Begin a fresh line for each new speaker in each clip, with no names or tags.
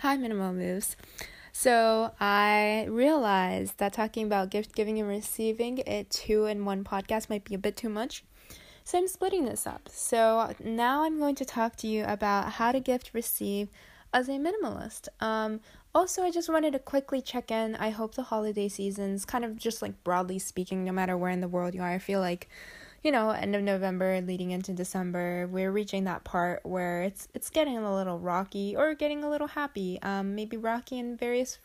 Hi, Minimal Moves. So, I realized that talking about gift giving and receiving it two in one podcast might be a bit too much. So, I'm splitting this up. So, now I'm going to talk to you about how to gift receive as a minimalist. Um, also, I just wanted to quickly check in. I hope the holiday seasons, kind of just like broadly speaking, no matter where in the world you are, I feel like you know, end of November leading into December, we're reaching that part where it's it's getting a little rocky or getting a little happy. Um, maybe rocky in various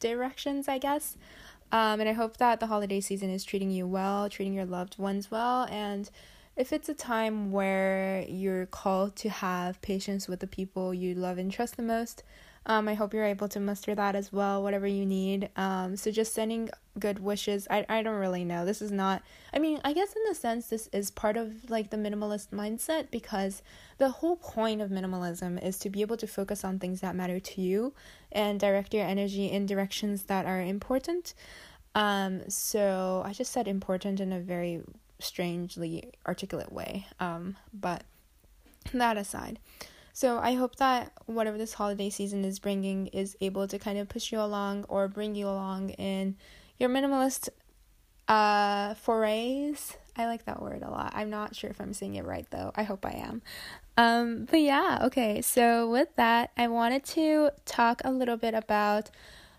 directions, I guess. Um, and I hope that the holiday season is treating you well, treating your loved ones well, and if it's a time where you're called to have patience with the people you love and trust the most, um, I hope you're able to muster that as well, whatever you need. Um, so just sending good wishes. I, I don't really know. This is not, I mean, I guess in the sense this is part of like the minimalist mindset because the whole point of minimalism is to be able to focus on things that matter to you and direct your energy in directions that are important. Um, so I just said important in a very strangely articulate way. Um, but that aside. So I hope that whatever this holiday season is bringing is able to kind of push you along or bring you along in your minimalist uh forays. I like that word a lot. I'm not sure if I'm saying it right though. I hope I am. Um but yeah, okay. So with that, I wanted to talk a little bit about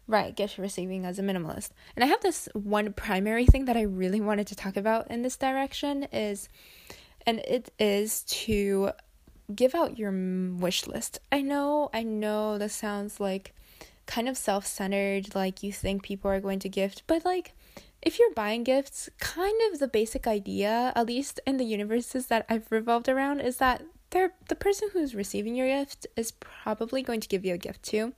right gift receiving as a minimalist. And I have this one primary thing that I really wanted to talk about in this direction is and it is to give out your wish list. I know, I know this sounds like kind of self centered, like you think people are going to gift, but like if you're buying gifts, kind of the basic idea, at least in the universes that I've revolved around, is that they're, the person who's receiving your gift is probably going to give you a gift too.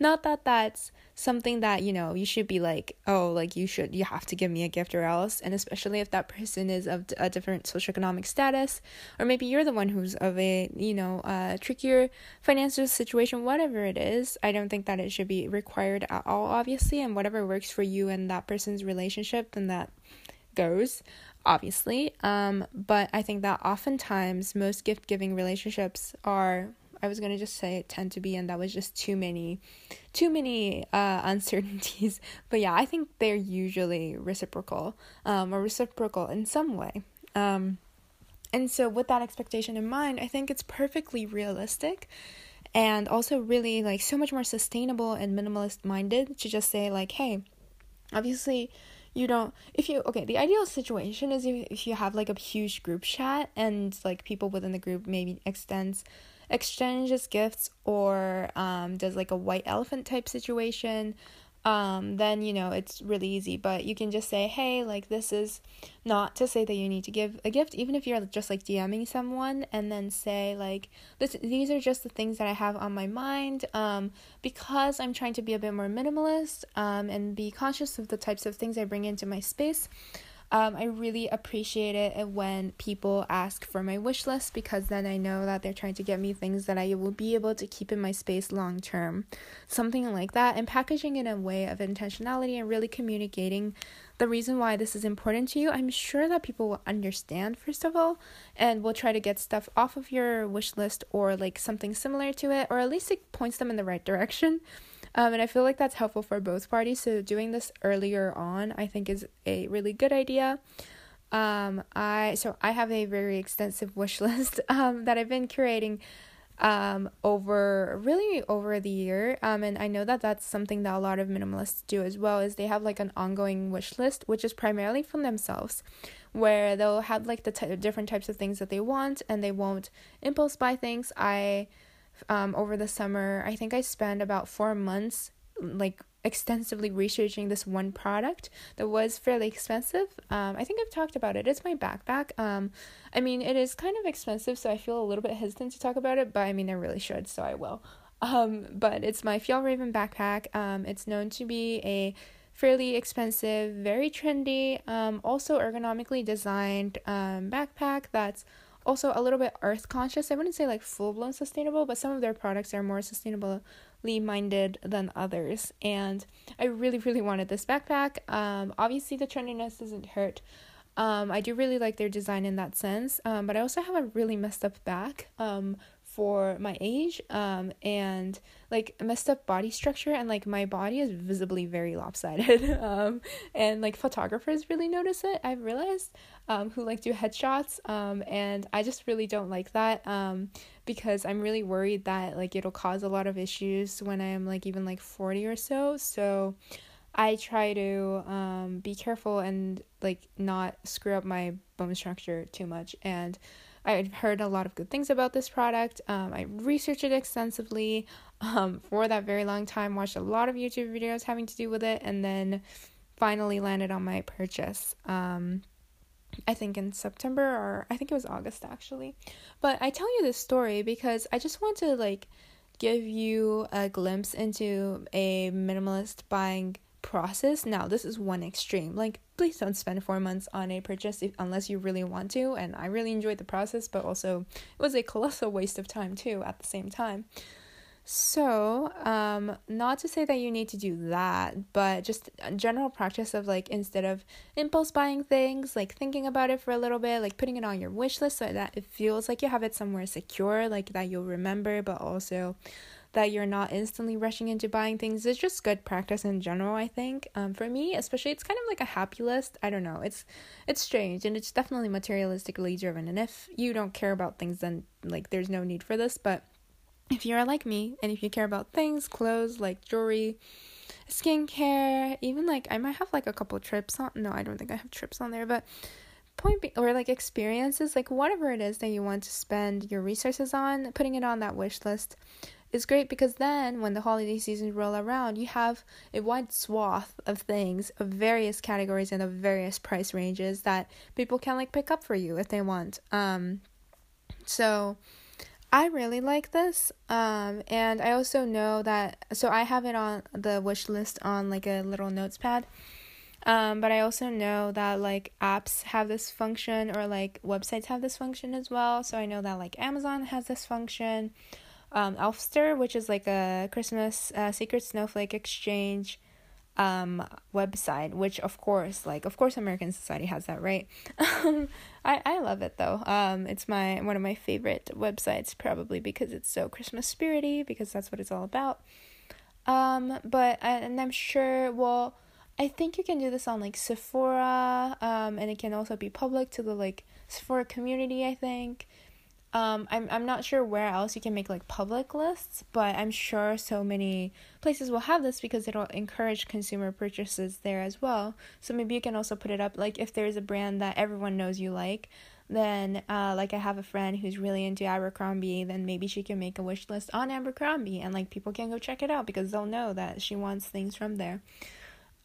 Not that that's something that you know you should be like oh like you should you have to give me a gift or else. And especially if that person is of a different socioeconomic status or maybe you're the one who's of a you know uh, trickier financial situation whatever it is i don't think that it should be required at all obviously. And whatever works for you and that person's relationship then that goes obviously. Um but i think that oftentimes most gift giving relationships are I was gonna just say tend to be, and that was just too many, too many uh, uncertainties. But yeah, I think they're usually reciprocal, um, or reciprocal in some way. Um, and so with that expectation in mind, I think it's perfectly realistic, and also really like so much more sustainable and minimalist minded to just say like, hey, obviously you don't if you okay the ideal situation is if, if you have like a huge group chat and like people within the group maybe extends exchanges gifts or um, does like a white elephant type situation, um, then you know it's really easy. But you can just say, hey, like this is not to say that you need to give a gift, even if you're just like DMing someone, and then say like this. These are just the things that I have on my mind. Um, because I'm trying to be a bit more minimalist. Um, and be conscious of the types of things I bring into my space. Um, I really appreciate it when people ask for my wish list because then I know that they're trying to get me things that I will be able to keep in my space long term. Something like that, and packaging in a way of intentionality and really communicating the reason why this is important to you. I'm sure that people will understand, first of all, and will try to get stuff off of your wish list or like something similar to it, or at least it points them in the right direction. Um, and I feel like that's helpful for both parties. So doing this earlier on, I think, is a really good idea. Um, I so I have a very extensive wish list um, that I've been curating um over really over the year um and i know that that's something that a lot of minimalists do as well is they have like an ongoing wish list which is primarily from themselves where they'll have like the t- different types of things that they want and they won't impulse buy things i um, over the summer. I think I spent about four months like extensively researching this one product that was fairly expensive. Um, I think I've talked about it. It's my backpack. Um, I mean, it is kind of expensive, so I feel a little bit hesitant to talk about it, but I mean, I really should, so I will. Um, but it's my Fjällräven backpack. Um, it's known to be a fairly expensive, very trendy, um, also ergonomically designed um, backpack that's also a little bit earth conscious. I wouldn't say like full blown sustainable, but some of their products are more sustainably minded than others. And I really, really wanted this backpack. Um, obviously, the trendiness doesn't hurt. Um, I do really like their design in that sense, um, but I also have a really messed up back um, for my age um and like messed up body structure and like my body is visibly very lopsided um and like photographers really notice it i've realized um who like do headshots um and i just really don't like that um because i'm really worried that like it'll cause a lot of issues when i'm like even like 40 or so so i try to um be careful and like not screw up my bone structure too much and I've heard a lot of good things about this product. Um, I researched it extensively um, for that very long time, watched a lot of YouTube videos having to do with it, and then finally landed on my purchase. Um, I think in September or I think it was August actually. But I tell you this story because I just want to like give you a glimpse into a minimalist buying process. Now, this is one extreme. Like, please don't spend four months on a purchase if, unless you really want to. And I really enjoyed the process, but also it was a colossal waste of time too at the same time. So, um, not to say that you need to do that, but just general practice of like instead of impulse buying things, like thinking about it for a little bit, like putting it on your wish list so that it feels like you have it somewhere secure, like that you'll remember, but also that you're not instantly rushing into buying things is just good practice in general i think. Um, for me especially it's kind of like a happy list. I don't know. It's it's strange and it's definitely materialistically driven and if you don't care about things then like there's no need for this but if you're like me and if you care about things clothes like jewelry skincare even like i might have like a couple trips on no i don't think i have trips on there but point be- or like experiences like whatever it is that you want to spend your resources on putting it on that wish list is great because then when the holiday seasons roll around, you have a wide swath of things of various categories and of various price ranges that people can like pick up for you if they want. Um, so I really like this. Um, and I also know that so I have it on the wish list on like a little notes pad. Um, but I also know that like apps have this function or like websites have this function as well. So I know that like Amazon has this function um, Elfster, which is like a Christmas uh, secret snowflake exchange um website which of course like of course american society has that right? I i love it though. Um it's my one of my favorite websites probably because it's so christmas spirity because that's what it's all about. Um but and i'm sure well i think you can do this on like sephora um and it can also be public to the like sephora community i think um, I'm I'm not sure where else you can make like public lists, but I'm sure so many places will have this because it'll encourage consumer purchases there as well. So maybe you can also put it up like if there's a brand that everyone knows you like, then uh like I have a friend who's really into Abercrombie, then maybe she can make a wish list on Abercrombie and like people can go check it out because they'll know that she wants things from there.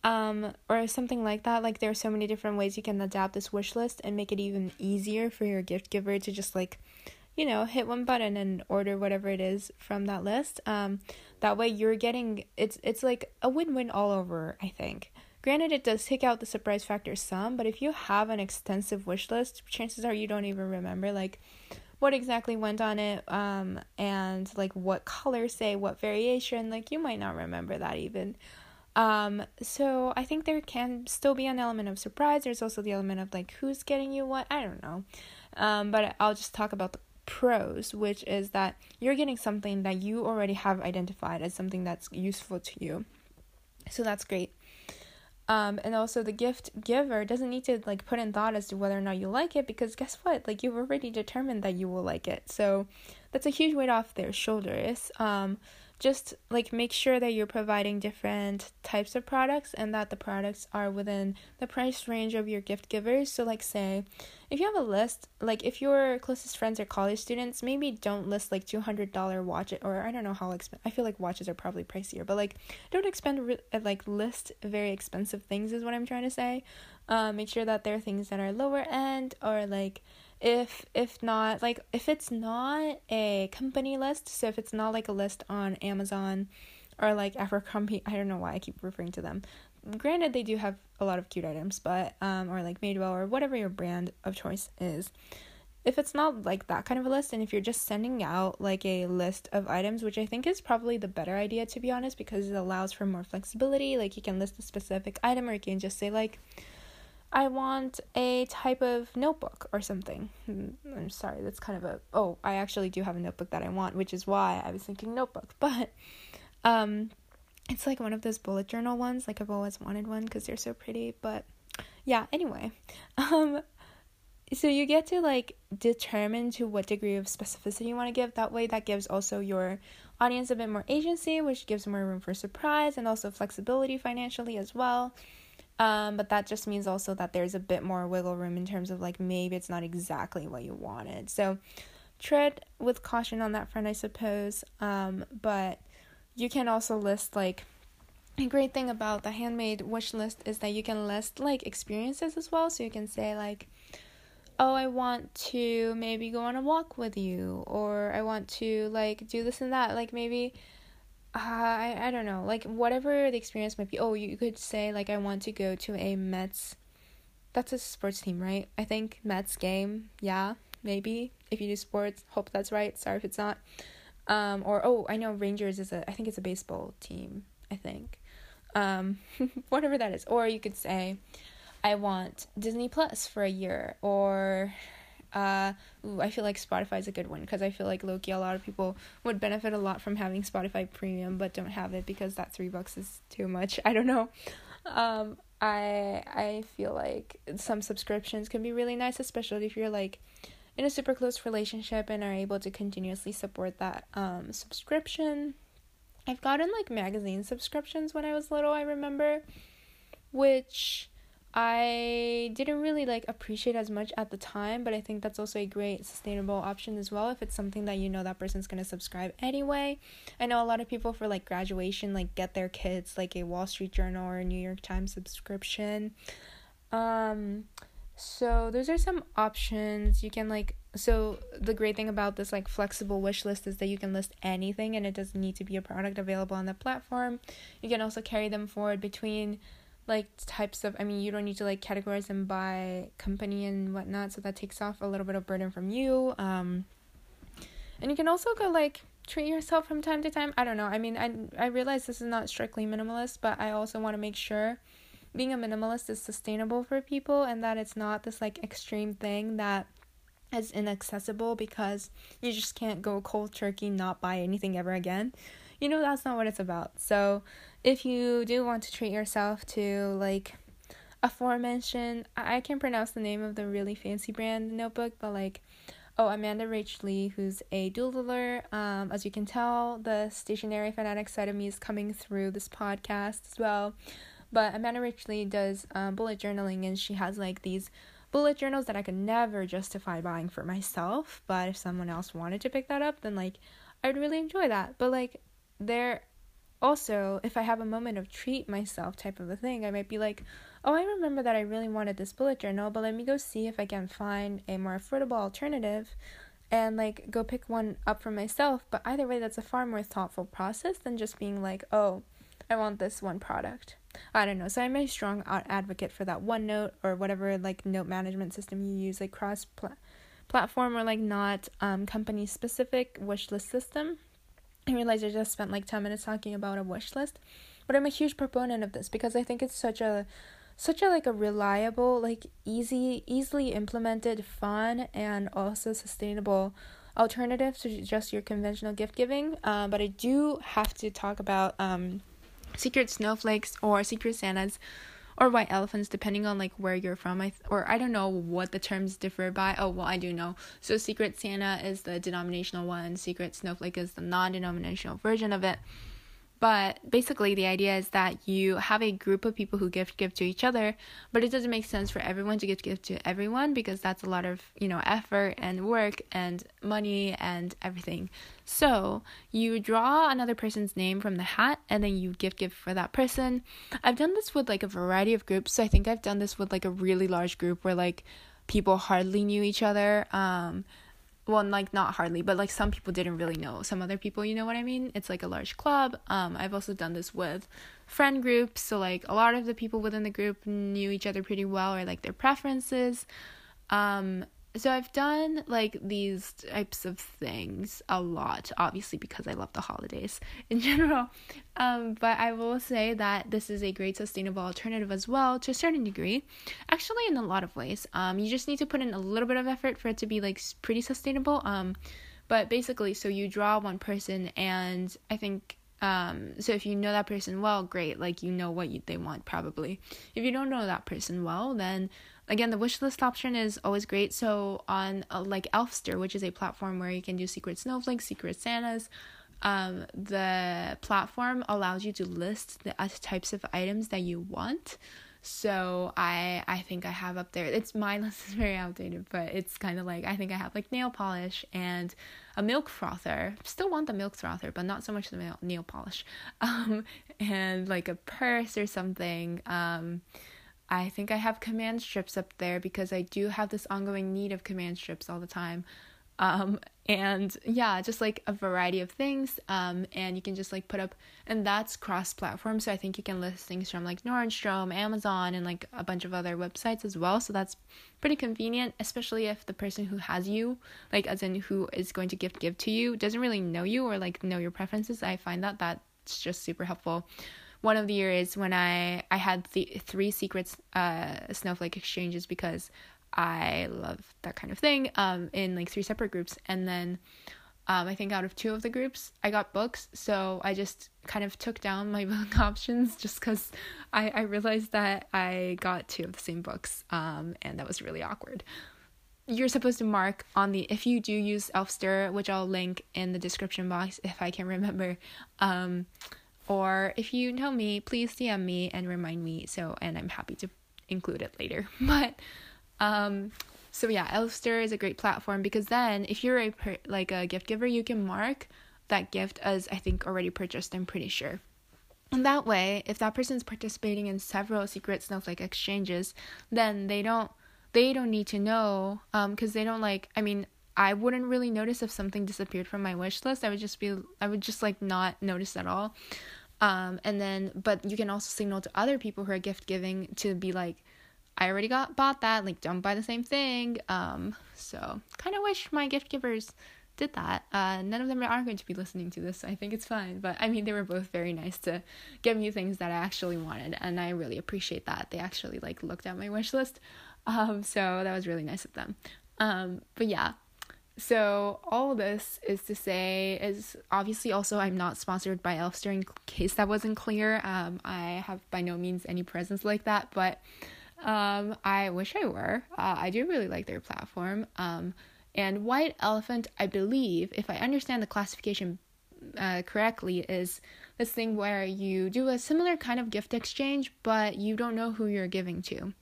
Um, or something like that. Like there are so many different ways you can adapt this wish list and make it even easier for your gift giver to just like you know, hit one button and order whatever it is from that list. Um, that way you're getting it's it's like a win-win all over, I think. Granted, it does take out the surprise factor some, but if you have an extensive wish list, chances are you don't even remember like what exactly went on it um and like what color say what variation like you might not remember that even um so i think there can still be an element of surprise there's also the element of like who's getting you what i don't know um but i'll just talk about the pros, which is that you're getting something that you already have identified as something that's useful to you. So that's great. Um, and also the gift giver doesn't need to like put in thought as to whether or not you like it because guess what like you've already determined that you will like it so that's a huge weight off their shoulders um just like make sure that you're providing different types of products and that the products are within the price range of your gift givers. So, like, say, if you have a list, like if your closest friends are college students, maybe don't list like $200 watch or I don't know how exp- I feel like watches are probably pricier, but like don't expend re- like list very expensive things is what I'm trying to say. Uh, make sure that there are things that are lower end or like if if not like if it's not a company list so if it's not like a list on amazon or like abercrombie i don't know why i keep referring to them. Granted they do have a lot of cute items but um or like madewell or whatever your brand of choice is. If it's not like that kind of a list and if you're just sending out like a list of items which i think is probably the better idea to be honest because it allows for more flexibility like you can list a specific item or you can just say like I want a type of notebook or something. Hmm, I'm sorry, that's kind of a oh, I actually do have a notebook that I want, which is why I was thinking notebook. But um it's like one of those bullet journal ones, like I've always wanted one cuz they're so pretty, but yeah, anyway. Um so you get to like determine to what degree of specificity you want to give. That way that gives also your audience a bit more agency, which gives more room for surprise and also flexibility financially as well. Um, but that just means also that there's a bit more wiggle room in terms of like maybe it's not exactly what you wanted. So tread with caution on that front, I suppose. Um, but you can also list like a great thing about the handmade wish list is that you can list like experiences as well. So you can say like, oh, I want to maybe go on a walk with you, or I want to like do this and that. Like maybe uh, I I don't know, like whatever the experience might be. Oh, you could say like I want to go to a Mets. That's a sports team, right? I think Mets game. Yeah, maybe if you do sports. Hope that's right. Sorry if it's not. Um, or oh, I know Rangers is a. I think it's a baseball team. I think. Um, whatever that is. Or you could say, I want Disney Plus for a year, or uh, ooh, I feel like Spotify is a good one because I feel like Loki, a lot of people would benefit a lot from having Spotify Premium, but don't have it because that three bucks is too much. I don't know. Um, I I feel like some subscriptions can be really nice, especially if you're like in a super close relationship and are able to continuously support that um subscription. I've gotten like magazine subscriptions when I was little, I remember, which I didn't really like appreciate as much at the time, but I think that's also a great sustainable option as well if it's something that you know that person's going to subscribe anyway. I know a lot of people for like graduation like get their kids like a Wall Street Journal or a New York Times subscription. Um so those are some options you can like so the great thing about this like flexible wish list is that you can list anything and it doesn't need to be a product available on the platform. You can also carry them forward between like types of i mean you don't need to like categorize them by company and whatnot so that takes off a little bit of burden from you um and you can also go like treat yourself from time to time. I don't know. I mean i i realize this is not strictly minimalist but i also want to make sure being a minimalist is sustainable for people and that it's not this like extreme thing that is inaccessible because you just can't go cold turkey not buy anything ever again you know that's not what it's about so if you do want to treat yourself to like aforementioned I can't pronounce the name of the really fancy brand notebook, but like oh Amanda Rach Lee, who's a doodler. Um, as you can tell, the stationery fanatic side of me is coming through this podcast as well. But Amanda Rach Lee does um, bullet journaling and she has like these bullet journals that I could never justify buying for myself. But if someone else wanted to pick that up, then like I'd really enjoy that. But like there also, if I have a moment of treat myself type of a thing, I might be like, oh, I remember that I really wanted this bullet journal, but let me go see if I can find a more affordable alternative and like go pick one up for myself. But either way, that's a far more thoughtful process than just being like, oh, I want this one product. I don't know. So I'm a strong advocate for that OneNote or whatever like note management system you use, like cross pl- platform or like not um, company specific wish list system. I realized I just spent like 10 minutes talking about a wish list, but I'm a huge proponent of this because I think it's such a such a like a reliable, like easy, easily implemented, fun and also sustainable alternative to just your conventional gift giving. Uh, but I do have to talk about um, secret snowflakes or secret Santas or white elephants depending on like where you're from i th- or i don't know what the terms differ by. Oh well i do know. So secret santa is the denominational one. Secret snowflake is the non-denominational version of it but basically, the idea is that you have a group of people who gift give to each other, but it doesn't make sense for everyone to gift give to everyone because that's a lot of, you know, effort and work and money and everything. So you draw another person's name from the hat and then you gift give for that person. I've done this with like a variety of groups. So I think I've done this with like a really large group where like people hardly knew each other. Um, well like not hardly but like some people didn't really know some other people you know what i mean? It's like a large club. Um i've also done this with friend groups so like a lot of the people within the group knew each other pretty well or like their preferences. Um so I've done like these types of things a lot, obviously because I love the holidays in general. Um, but I will say that this is a great sustainable alternative as well to a certain degree. Actually, in a lot of ways. Um, you just need to put in a little bit of effort for it to be like pretty sustainable. Um, but basically, so you draw one person, and I think um, so if you know that person well, great. Like you know what you, they want probably. If you don't know that person well, then again the wish list option is always great. So on uh, like elfster which is a platform where you can do secret snowflakes secret santas um, the platform allows you to list the types of items that you want. So i i think i have up there it's my list is very outdated but it's kind of like i think i have like nail polish and a milk frother. Still want the milk frother but not so much the nail, nail polish. Um and like a purse or something um I think I have command strips up there because I do have this ongoing need of command strips all the time. Um, and yeah, just like a variety of things. Um, and you can just like put up, and that's cross platform. So I think you can list things from like Nordstrom, Amazon, and like a bunch of other websites as well. So that's pretty convenient, especially if the person who has you, like as in who is going to gift give to you, doesn't really know you or like know your preferences. I find that that's just super helpful one of the years when I I had the three secrets uh snowflake exchanges because I love that kind of thing um in like three separate groups and then um I think out of two of the groups I got books so I just kind of took down my book options just cuz I I realized that I got two of the same books um and that was really awkward you're supposed to mark on the if you do use Elfster, which I'll link in the description box if I can remember. Um, or if you know me, please DM me and remind me. So, and I'm happy to include it later. But, um, so yeah, Elfster is a great platform because then if you're a like a gift giver, you can mark that gift as I think already purchased. I'm pretty sure. And that way, if that person's participating in several secret snowflake exchanges, then they don't they don't need to know um because they don't like I mean I wouldn't really notice if something disappeared from my wish list. I would just be I would just like not notice at all. Um, and then, but you can also signal to other people who are gift giving to be like, I already got bought that, like don't buy the same thing. Um, so kind of wish my gift givers did that. Uh, none of them are going to be listening to this, so I think it's fine. But I mean, they were both very nice to give me things that I actually wanted, and I really appreciate that. They actually like looked at my wish list, um, so that was really nice of them. Um, but yeah, so all this is to say is obviously also I'm not sponsored by Elfster in case that wasn't clear. Um, I have by no means any presence like that, but um, I wish I were. Uh, I do really like their platform. Um, and White Elephant, I believe, if I understand the classification uh, correctly, is this thing where you do a similar kind of gift exchange, but you don't know who you're giving to.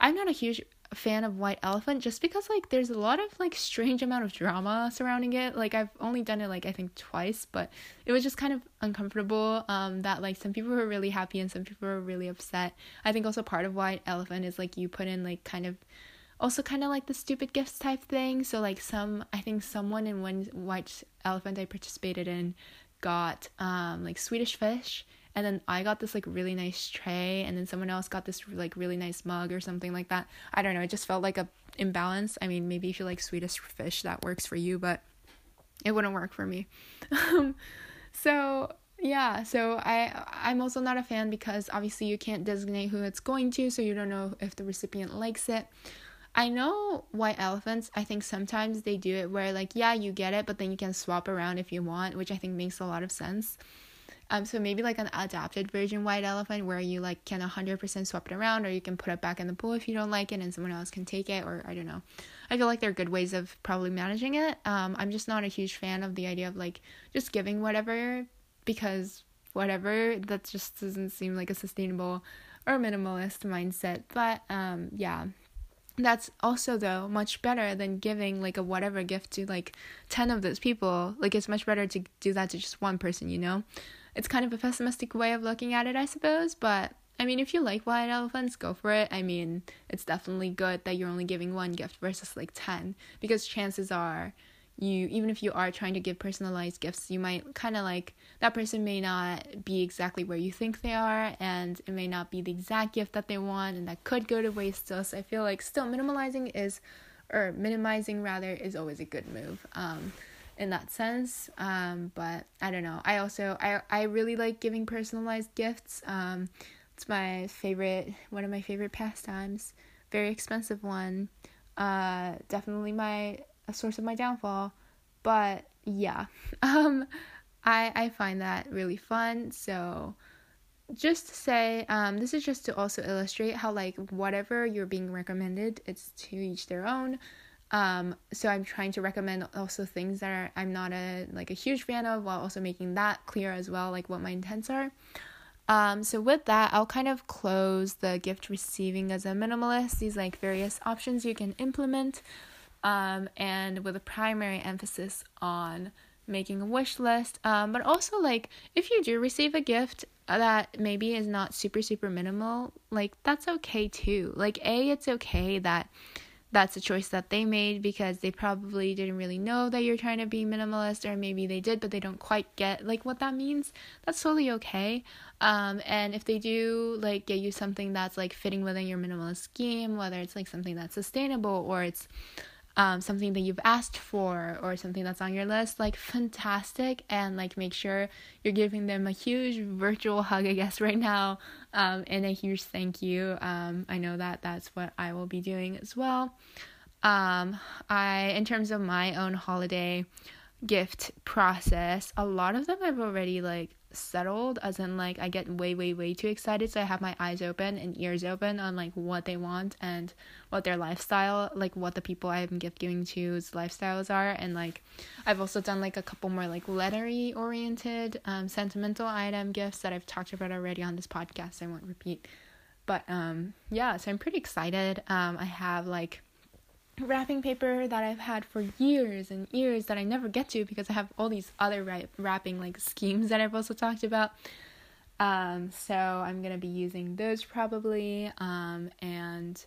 I'm not a huge fan of White Elephant just because like there's a lot of like strange amount of drama surrounding it. Like I've only done it like I think twice, but it was just kind of uncomfortable um that like some people were really happy and some people were really upset. I think also part of White Elephant is like you put in like kind of also kind of like the stupid gifts type thing. So like some I think someone in one White Elephant I participated in got um like Swedish fish and then I got this like really nice tray and then someone else got this like really nice mug or something like that. I don't know, it just felt like a imbalance. I mean, maybe if you like Swedish fish that works for you, but it wouldn't work for me. so, yeah, so I I'm also not a fan because obviously you can't designate who it's going to, so you don't know if the recipient likes it. I know white elephants, I think sometimes they do it where like yeah, you get it, but then you can swap around if you want, which I think makes a lot of sense. Um, so maybe like an adapted version white elephant where you like can 100% swap it around or you can put it back in the pool if you don't like it and someone else can take it or I don't know. I feel like there are good ways of probably managing it. Um, I'm just not a huge fan of the idea of like just giving whatever because whatever that just doesn't seem like a sustainable or minimalist mindset. But um, yeah, that's also though much better than giving like a whatever gift to like 10 of those people like it's much better to do that to just one person you know it's kind of a pessimistic way of looking at it, I suppose, but I mean, if you like white elephants, go for it. I mean, it's definitely good that you're only giving one gift versus like 10 because chances are you even if you are trying to give personalized gifts, you might kind of like that person may not be exactly where you think they are and it may not be the exact gift that they want and that could go to waste still. So I feel like still minimalizing is or minimizing rather is always a good move. Um, in that sense. Um, but I don't know. I also I I really like giving personalized gifts. Um, it's my favorite one of my favorite pastimes. Very expensive one. Uh, definitely my a source of my downfall. But yeah. Um, I I find that really fun. So just to say, um, this is just to also illustrate how like whatever you're being recommended, it's to each their own. Um, so I'm trying to recommend also things that are I'm not a like a huge fan of while also making that clear as well, like what my intents are. Um, so with that, I'll kind of close the gift receiving as a minimalist, these like various options you can implement, um, and with a primary emphasis on making a wish list. Um, but also like if you do receive a gift that maybe is not super super minimal, like that's okay too. Like a, it's okay that that's a choice that they made because they probably didn't really know that you're trying to be minimalist or maybe they did but they don't quite get like what that means. That's totally okay. Um and if they do like get you something that's like fitting within your minimalist scheme whether it's like something that's sustainable or it's um, something that you've asked for or something that's on your list, like fantastic. And like make sure you're giving them a huge virtual hug, I guess, right now, um, and a huge thank you. Um, I know that that's what I will be doing as well. Um, I, in terms of my own holiday gift process, a lot of them I've already like settled as in like I get way way way too excited so I have my eyes open and ears open on like what they want and what their lifestyle like what the people I'm gift giving to's lifestyles are. And like I've also done like a couple more like lettery oriented um sentimental item gifts that I've talked about already on this podcast I won't repeat. But um yeah so I'm pretty excited. Um I have like wrapping paper that I've had for years and years that I never get to because I have all these other wrapping like schemes that I've also talked about. Um, so I'm gonna be using those probably. Um, and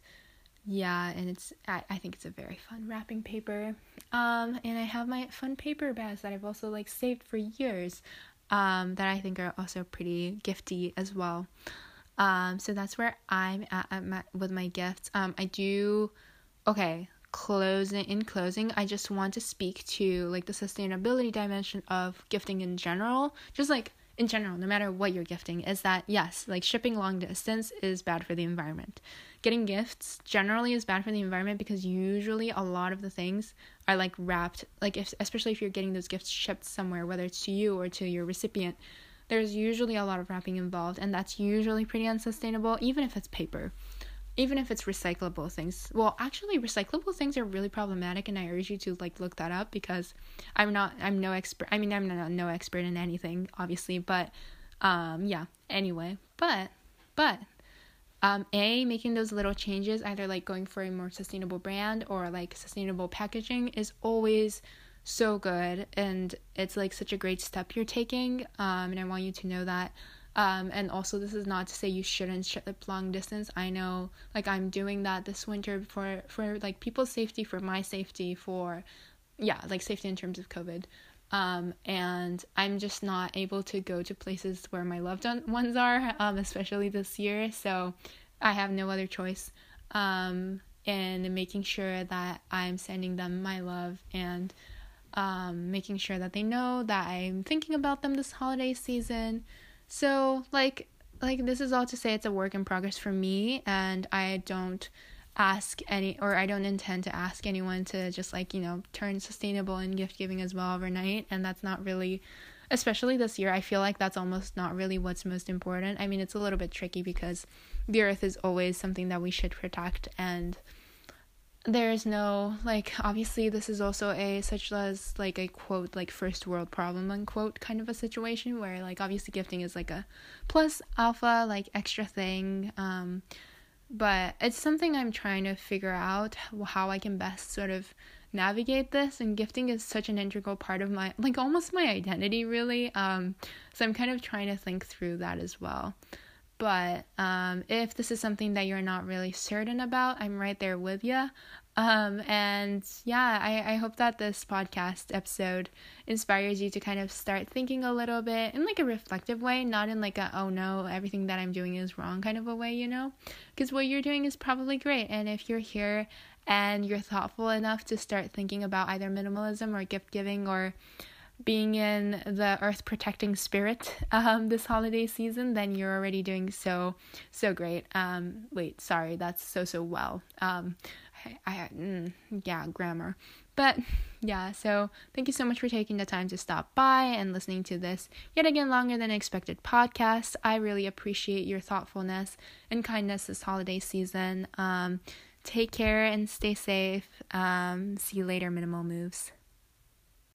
yeah, and it's I, I think it's a very fun wrapping paper. Um, and I have my fun paper bags that I've also like saved for years. Um, that I think are also pretty gifty as well. Um, so that's where I'm at, at my, with my gifts. Um, I do okay closing in closing i just want to speak to like the sustainability dimension of gifting in general. Just like in general no matter what you're gifting is that yes like shipping long distance is bad for the environment. Getting gifts generally is bad for the environment because usually a lot of the things are like wrapped like if especially if you're getting those gifts shipped somewhere whether it's to you or to your recipient there's usually a lot of wrapping involved and that's usually pretty unsustainable even if it's paper even if it's recyclable things. Well, actually recyclable things are really problematic and I urge you to like look that up because I'm not I'm no expert. I mean, I'm not no expert in anything, obviously, but um yeah, anyway. But but um a making those little changes either like going for a more sustainable brand or like sustainable packaging is always so good and it's like such a great step you're taking um and I want you to know that um, and also, this is not to say you shouldn't ship long distance. I know, like, I'm doing that this winter for for like people's safety, for my safety, for yeah, like safety in terms of COVID. Um, and I'm just not able to go to places where my loved ones are, um, especially this year. So I have no other choice. Um, in making sure that I'm sending them my love and um, making sure that they know that I'm thinking about them this holiday season. So, like like this is all to say it's a work in progress for me and I don't ask any or I don't intend to ask anyone to just like, you know, turn sustainable and gift giving as well overnight and that's not really especially this year I feel like that's almost not really what's most important. I mean, it's a little bit tricky because the earth is always something that we should protect and there's no like obviously this is also a such as like a quote like first world problem unquote kind of a situation where like obviously gifting is like a plus alpha like extra thing um but it's something i'm trying to figure out how i can best sort of navigate this and gifting is such an integral part of my like almost my identity really um so i'm kind of trying to think through that as well but um, if this is something that you're not really certain about, I'm right there with you. Um, and yeah, I, I hope that this podcast episode inspires you to kind of start thinking a little bit in like a reflective way, not in like a, oh no, everything that I'm doing is wrong kind of a way, you know? Because what you're doing is probably great. And if you're here and you're thoughtful enough to start thinking about either minimalism or gift giving or being in the earth protecting spirit um, this holiday season, then you're already doing so, so great. Um, wait, sorry, that's so, so well. Um, I, I mm, yeah, grammar. But yeah, so thank you so much for taking the time to stop by and listening to this yet again longer than expected podcast. I really appreciate your thoughtfulness and kindness this holiday season. Um, take care and stay safe. Um, see you later, minimal moves.